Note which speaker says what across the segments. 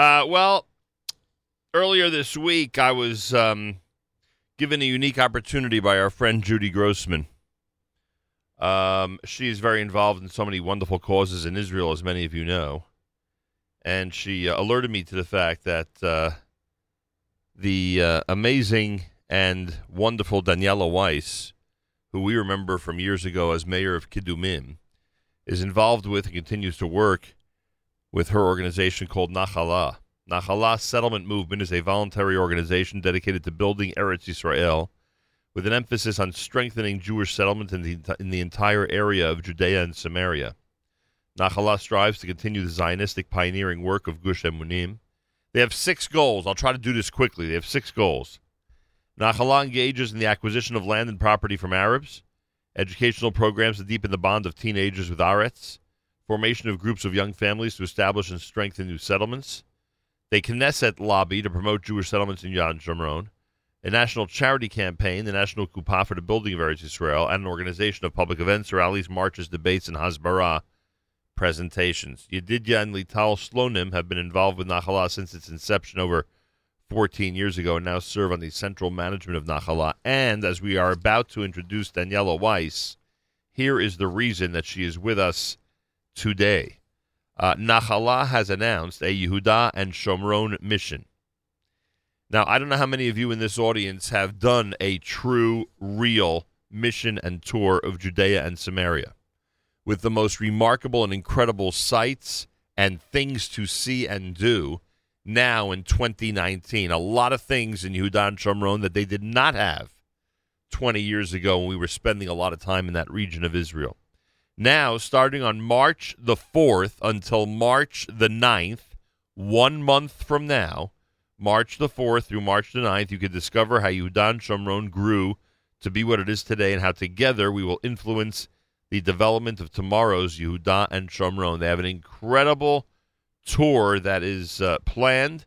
Speaker 1: Uh, well, earlier this week, I was um, given a unique opportunity by our friend Judy Grossman. Um, she is very involved in so many wonderful causes in Israel, as many of you know. And she uh, alerted me to the fact that uh, the uh, amazing and wonderful Daniela Weiss, who we remember from years ago as mayor of Kedumim, is involved with and continues to work with her organization called Nachalah. Nachalah Settlement Movement is a voluntary organization dedicated to building Eretz Yisrael with an emphasis on strengthening Jewish settlement in the, in the entire area of Judea and Samaria. Nachalah strives to continue the Zionistic pioneering work of Gush Emunim. They have six goals. I'll try to do this quickly. They have six goals. Nachalah engages in the acquisition of land and property from Arabs, educational programs to deepen the bond of teenagers with Aretz, formation of groups of young families to establish and strengthen new settlements. the Knesset lobby to promote Jewish settlements in Yad Shomron, a national charity campaign, the National Kupa for the Building of Eretz Israel, and an organization of public events, rallies, marches, debates, and Hasbara presentations. Yedidya and Lital Shlonim have been involved with Nachalah since its inception over 14 years ago and now serve on the central management of Nachalah. And as we are about to introduce Daniela Weiss, here is the reason that she is with us today. Uh, Nachalah has announced a Yehuda and Shomron mission. Now, I don't know how many of you in this audience have done a true, real mission and tour of Judea and Samaria with the most remarkable and incredible sights and things to see and do now in 2019. A lot of things in Yehuda and Shomron that they did not have 20 years ago when we were spending a lot of time in that region of Israel. Now, starting on March the 4th until March the 9th, one month from now, March the 4th through March the 9th, you can discover how Yudan Shomron grew to be what it is today and how together we will influence the development of tomorrow's Yehuda and Shomron. They have an incredible tour that is uh, planned,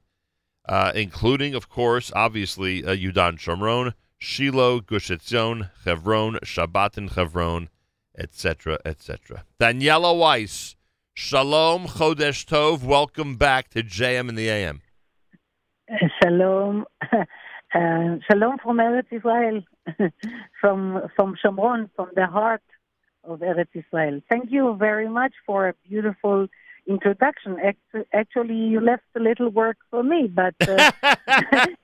Speaker 1: uh, including, of course, obviously, uh, Shomron, Shiloh, Gush Etzion, Hebron, Shabbat and Hebron, etc., etc. Daniela Weiss, Shalom Chodesh Tov. Welcome back to JM in the AM.
Speaker 2: Shalom, uh, shalom from Eretz Israel, from from Shomron, from the heart of Eretz Israel. Thank you very much for a beautiful introduction. Actually, you left a little work for me, but. Uh,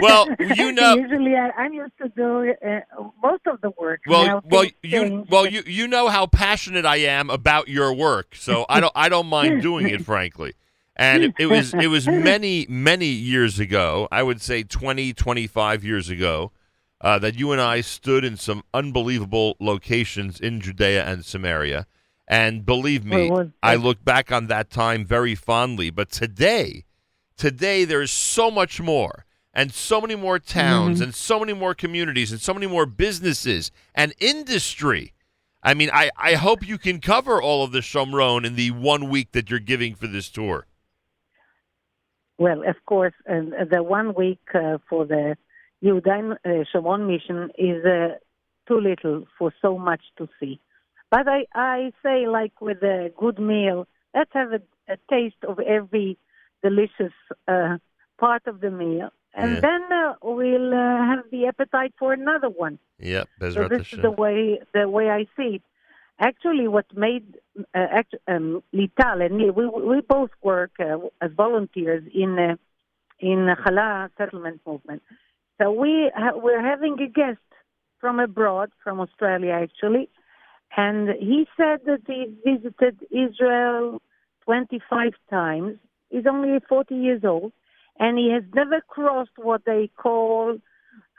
Speaker 1: well, you know.
Speaker 2: Usually, I, am used to do uh, most of the work.
Speaker 1: Well, well, you well you you know how passionate I am about your work, so I don't I don't mind doing it, frankly. And it, it was it was many many years ago. I would say 20, 25 years ago. Uh, that you and I stood in some unbelievable locations in Judea and Samaria. And believe me, I look back on that time very fondly. But today, today there's so much more and so many more towns mm-hmm. and so many more communities and so many more businesses and industry. I mean, I, I hope you can cover all of the Shomron in the one week that you're giving for this tour.
Speaker 2: Well, of course, and the one week uh, for the Yehuda uh, Shomron mission is uh, too little for so much to see. But I, I say, like with a good meal, let's have a, a taste of every delicious uh, part of the meal and yeah. then uh, we'll uh, have the appetite for another one.
Speaker 1: Yep,
Speaker 2: so this is the way the way I see it. Actually, what made uh, act, um, Lital and me, we we both work uh, as volunteers in uh, Nachala settlement movement. So we ha- we're having a guest from abroad, from Australia actually, and he said that he visited Israel 25 times. He's only 40 years old and he has never crossed what they call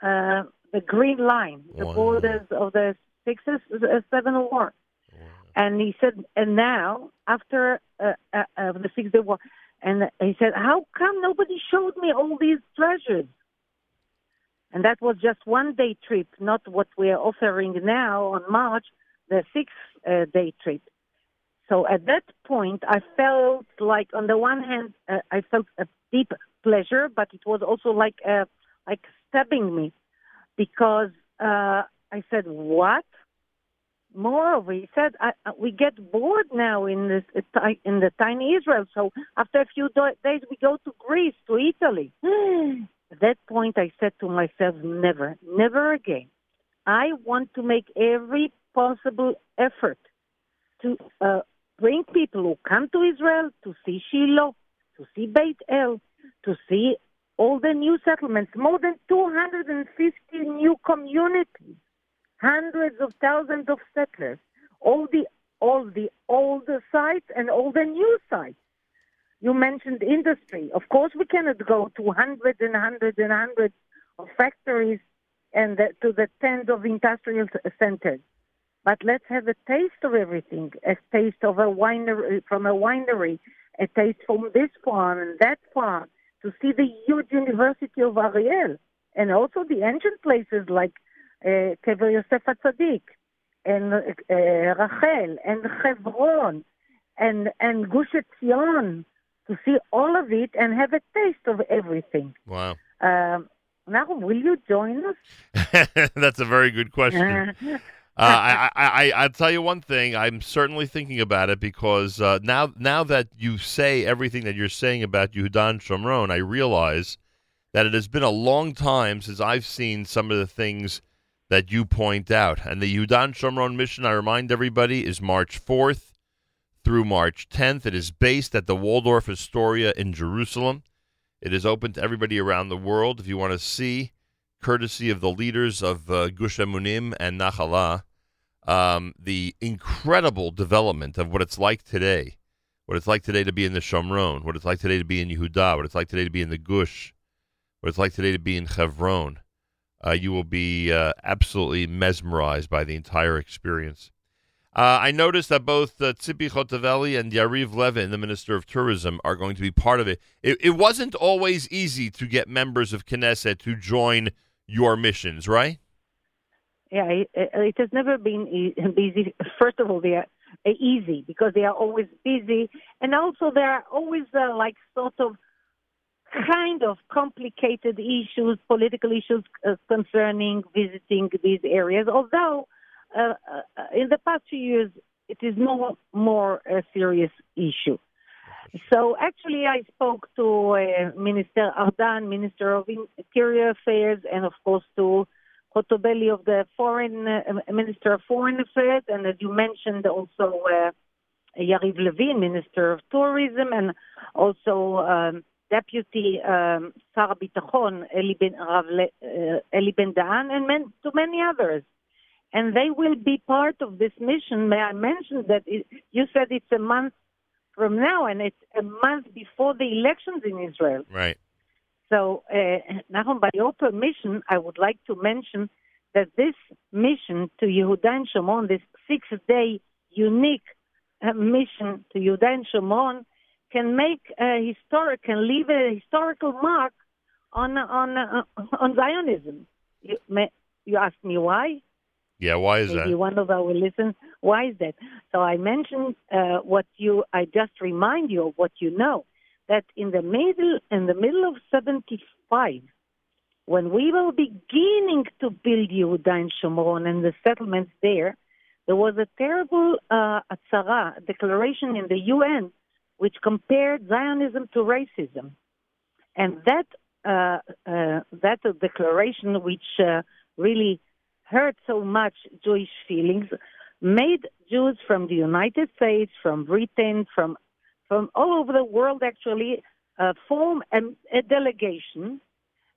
Speaker 2: uh, the green line, the wow. borders of the six uh, seven war. Wow. And he said, and now after uh, uh, uh, the Six Day War, and he said, how come nobody showed me all these treasures? And that was just one day trip, not what we are offering now on March, the six uh, day trip. So at that point, I felt like, on the one hand, uh, I felt a deep pleasure, but it was also like uh, like stabbing me because uh, I said, "What? moreover, he said I, we get bored now in this in the tiny Israel. So after a few days, we go to Greece, to Italy. At that point, I said to myself, never, never again. I want to make every possible effort to uh, bring people who come to Israel to see Shiloh, to see Beit El, to see all the new settlements, more than 250 new communities, hundreds of thousands of settlers, all the all the older sites and all the new sites. You mentioned industry. Of course, we cannot go to hundreds and hundreds and hundreds of factories and the, to the tens of industrial centers. But let's have a taste of everything. A taste of a winery from a winery, a taste from this farm and that farm, to see the huge University of Ariel, and also the ancient places like uh, Kever Yosef HaTzadik, and uh, Rachel, and Hebron, and, and Gush Etzion, to see all of it and have a taste of everything.
Speaker 1: Wow.
Speaker 2: Um, now, will you join
Speaker 1: us? That's a very good question. Uh, I, I, will tell you one thing. I'm certainly thinking about it because uh, now, now that you say everything that you're saying about Yudan Shomron, I realize that it has been a long time since I've seen some of the things that you point out. And the Yudan Shomron mission, I remind everybody, is March 4th through March 10th. It is based at the Waldorf Astoria in Jerusalem. It is open to everybody around the world. If you want to see, courtesy of the leaders of uh, Gush Emunim and Nachalah, um, the incredible development of what it's like today, what it's like today to be in the Shomron, what it's like today to be in Yehuda, what it's like today to be in the Gush, what it's like today to be in Chevron. Uh, you will be uh, absolutely mesmerized by the entire experience. Uh, I noticed that both uh, Tzipi Hotovely and Yariv Levin, the Minister of Tourism, are going to be part of it. it. It wasn't always easy to get members of Knesset to join your missions, right?
Speaker 2: Yeah, it, it has never been easy. First of all, they are uh, easy because they are always busy, and also there are always uh, like sort of kind of complicated issues, political issues uh, concerning visiting these areas. Although uh, uh, in the past few years, it is no more a serious issue. So actually, I spoke to uh, Minister Erdan, Minister of Interior Affairs, and of course to Hotovely of the Foreign uh, Minister of Foreign Affairs, and as you mentioned, also uh, Yariv Levin, Minister of Tourism, and also um, Deputy um, Bitachon Eli Ben, uh, Eli ben Dahan, and men, to many others and they will be part of this mission. May I mention that it, you said it's a month from now, and it's a month before the elections in Israel.
Speaker 1: Right.
Speaker 2: So, uh, now, by your permission, I would like to mention that this mission to Yehuda and Shomron, this six-day unique uh, mission to Yehuda and Shomron, can make a historic, can leave a historical mark on on uh, on Zionism. You, may, you ask me why?
Speaker 1: Yeah, why is
Speaker 2: Maybe
Speaker 1: that?
Speaker 2: one of our listeners. Why is that? So I mentioned uh, what you. I just remind you of what you know that in the middle in the middle of '75, when we were beginning to build Yehuda and Shomron and the settlements there, there was a terrible uh, atzara, declaration in the UN, which compared Zionism to racism, and that uh, uh, that declaration, which uh, really hurt so much Jewish feelings, made Jews from the United States, from Britain, from from all over the world actually uh, form a, a, delegation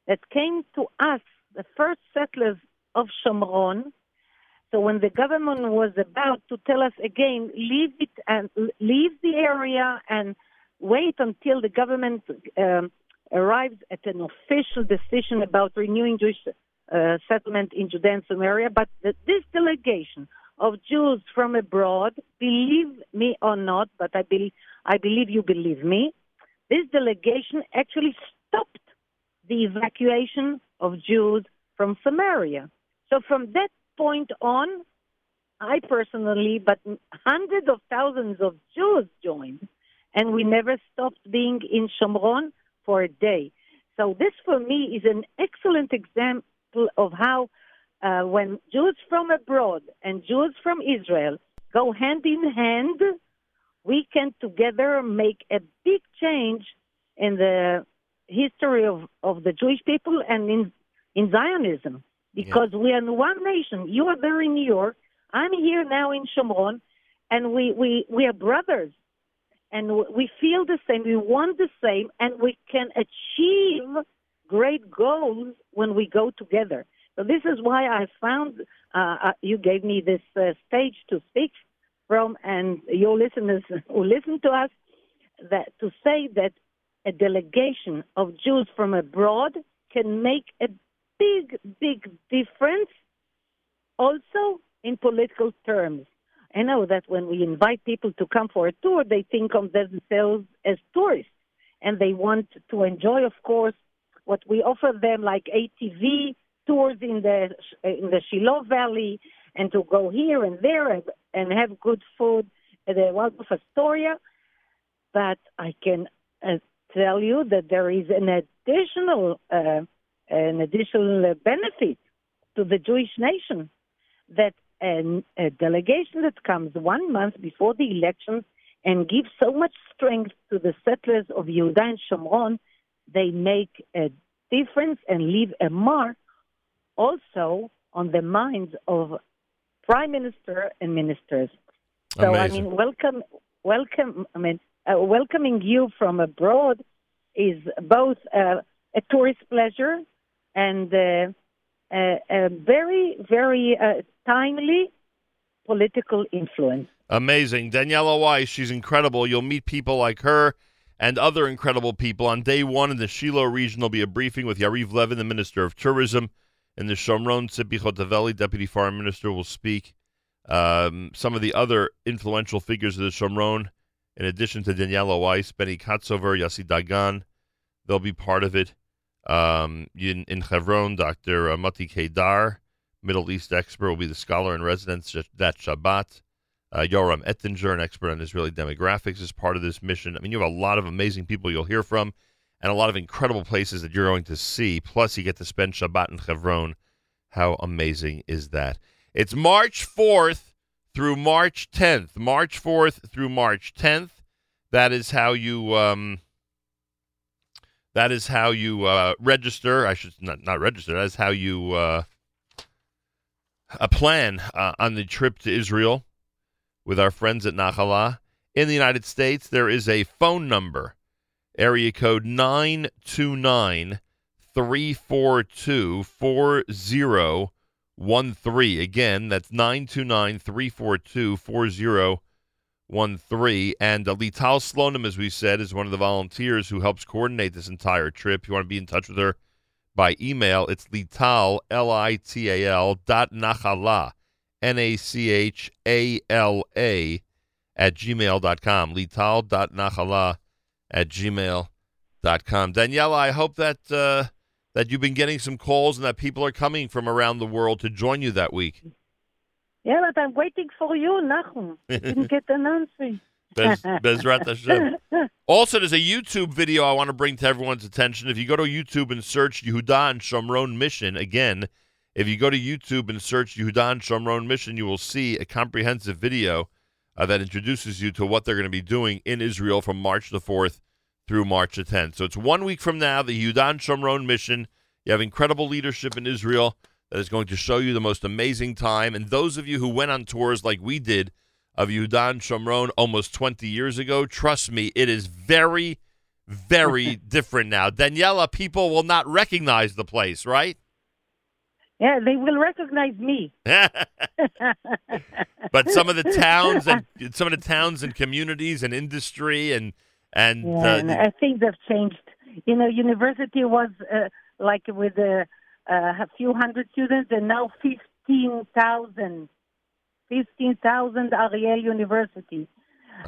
Speaker 2: that came to us, the first settlers of Shomron. So when the government was about to tell us again, leave it and leave the area and wait until the government um, arrives at an official decision about renewing Jewish uh, settlement in Judea and Samaria, but this delegation of Jews from abroad, believe me or not, but I believe, I believe you believe me, this delegation actually stopped the evacuation of Jews from Samaria. So from that point on, I personally, but hundreds of thousands of Jews joined, and we never stopped being in Shomron for a day. So this for me is an excellent example of how uh, when Jews from abroad and Jews from Israel go hand in hand, we can together make a big change in the history of, of the Jewish people and in, in Zionism because yeah. we are one nation. You are there in New York. I'm here now in Shomron, and we, we, we are brothers. And we feel the same, we want the same, and we can achieve great goals when we go together. So this is why I found uh, uh, you gave me this uh, stage to speak from, and your listeners who listen to us, that to say that a delegation of Jews from abroad can make a big, big difference also in political terms. I know that when we invite people to come for a tour, they think of themselves as tourists and they want to enjoy, of course, what we offer them, like ATV tours in the in the Shiloh Valley, and to go here and there and, and have good food at the Waldorf Astoria. But I can uh, tell you that there is an additional uh, an additional benefit to the Jewish nation that an, a delegation that comes one month before the elections and gives so much strength to the settlers of Yehuda and Shomron, they make a difference and leave a mark also on the minds of prime minister and ministers. So
Speaker 1: Amazing.
Speaker 2: I mean, welcome, welcome. I mean, uh, welcoming you from abroad is both uh, a tourist pleasure and uh, a, a, very, very uh, timely political influence.
Speaker 1: Amazing. Daniela Weiss, she's incredible. You'll meet people like her and other incredible people. On day one in the Shiloh region, there'll be a briefing with Yariv Levin, the Minister of Tourism. In the Shomron, Tzipi Hotovely, Deputy Foreign Minister, will speak. Um, some of the other influential figures of the Shomron, in addition to Daniela Weiss, Benny Katzover, Yossi Dagan, they'll be part of it. Um, in, in Hebron, Dr. Uh, Mati Kedar, Middle East expert, will be the scholar in residence that Shabbat. Uh, Yoram Ettinger, an expert on Israeli demographics, is part of this mission. I mean, you have a lot of amazing people you'll hear from and a lot of incredible places that you're going to see. Plus, you get to spend Shabbat in Hebron. How amazing is that? It's March 4th through March 10th. March 4th through March 10th. That is how you. Um, that is how you uh, register. I should not not register. That is how you uh, a plan uh, on the trip to Israel with our friends at Nachalah. In the United States, there is a phone number, area code 929 342 4013. Again, that's 929 342 4013. And uh, Lital Slonim, as we said, is one of the volunteers who helps coordinate this entire trip. If you want to be in touch with her by email, it's lital, L I T A L, dot nachala, N A C H A L A, at gmail.com. Lital.nachala at gmail.com. Daniela, I hope that uh, that you've been getting some calls and that people are coming from around the world to join you that week.
Speaker 2: Yeah, but I'm waiting for you, Nachum. Didn't get an answer.
Speaker 1: Bez, Bezrat Hashem. Also, there's a YouTube video I want to bring to everyone's attention. If you go to YouTube and search Yehuda and Shomron Mission, again, if you go to YouTube and search Yehuda and Shomron Mission, you will see a comprehensive video uh, that introduces you to what they're going to be doing in Israel from March the 4th through March the 10th. So it's one week from now, the Yehuda and Shomron Mission. You have incredible leadership in Israel that is going to show you the most amazing time. And those of you who went on tours like we did of Yehuda and Shomron almost 20 years ago, trust me, it is very, very different now. Daniela, people will not recognize the place, right?
Speaker 2: Yeah, they will recognize me.
Speaker 1: but some of the towns and some of the towns and communities and industry and and,
Speaker 2: yeah, uh, and I think they've changed. You know, university was uh, like with a, a few hundred students, and now fifteen thousand. 15,000 Ariel University.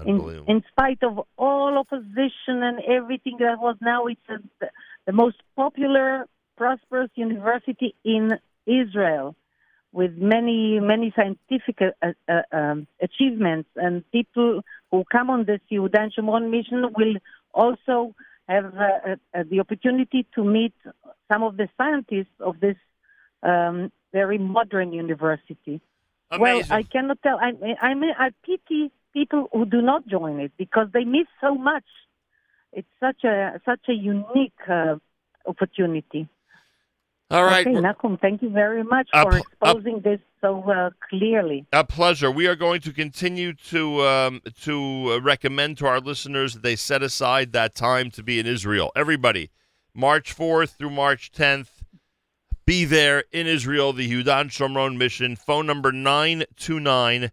Speaker 2: In, in spite of all opposition and everything that was now, it's a, the most popular, prosperous university in Israel with many, many scientific uh, uh, um, achievements. And people who come on this Yehuda and Shomron mission will also have uh, uh, the opportunity to meet some of the scientists of this um, very modern university.
Speaker 1: Amazing.
Speaker 2: Well, I cannot tell. I, I mean, I pity people who do not join it because they miss so much. It's such a such a unique uh, opportunity.
Speaker 1: All right.
Speaker 2: Okay,
Speaker 1: we're-
Speaker 2: thank you very much
Speaker 1: Up-
Speaker 2: for exposing this so uh, clearly.
Speaker 1: A pleasure. We are going to continue to um, to uh, recommend to our listeners that they set aside that time to be in Israel. Everybody, March fourth through March tenth, be there in Israel. The Yudan Shomron mission. Phone number 929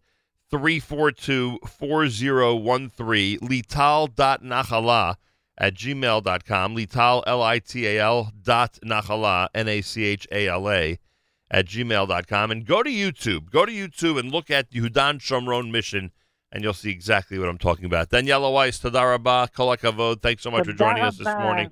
Speaker 1: 342 4013. Lital.nachala at gmail.com, lital, L-I-T-A-L dot nachala, N-A-C-H-A-L-A, at gmail.com. And go to YouTube. Go to YouTube and look at the Shomron mission, and you'll see exactly what I'm talking about. Daniela Weiss, Tadaraba, Kolakavod, thanks so much for joining us this morning.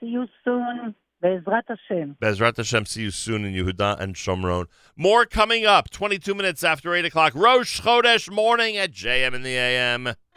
Speaker 2: See you soon. Bezrat Hashem.
Speaker 1: Bezrat Hashem. See you soon in Yehuda and Shomron. More coming up 22 minutes after 8 o'clock. Rosh Chodesh morning at JM in the AM.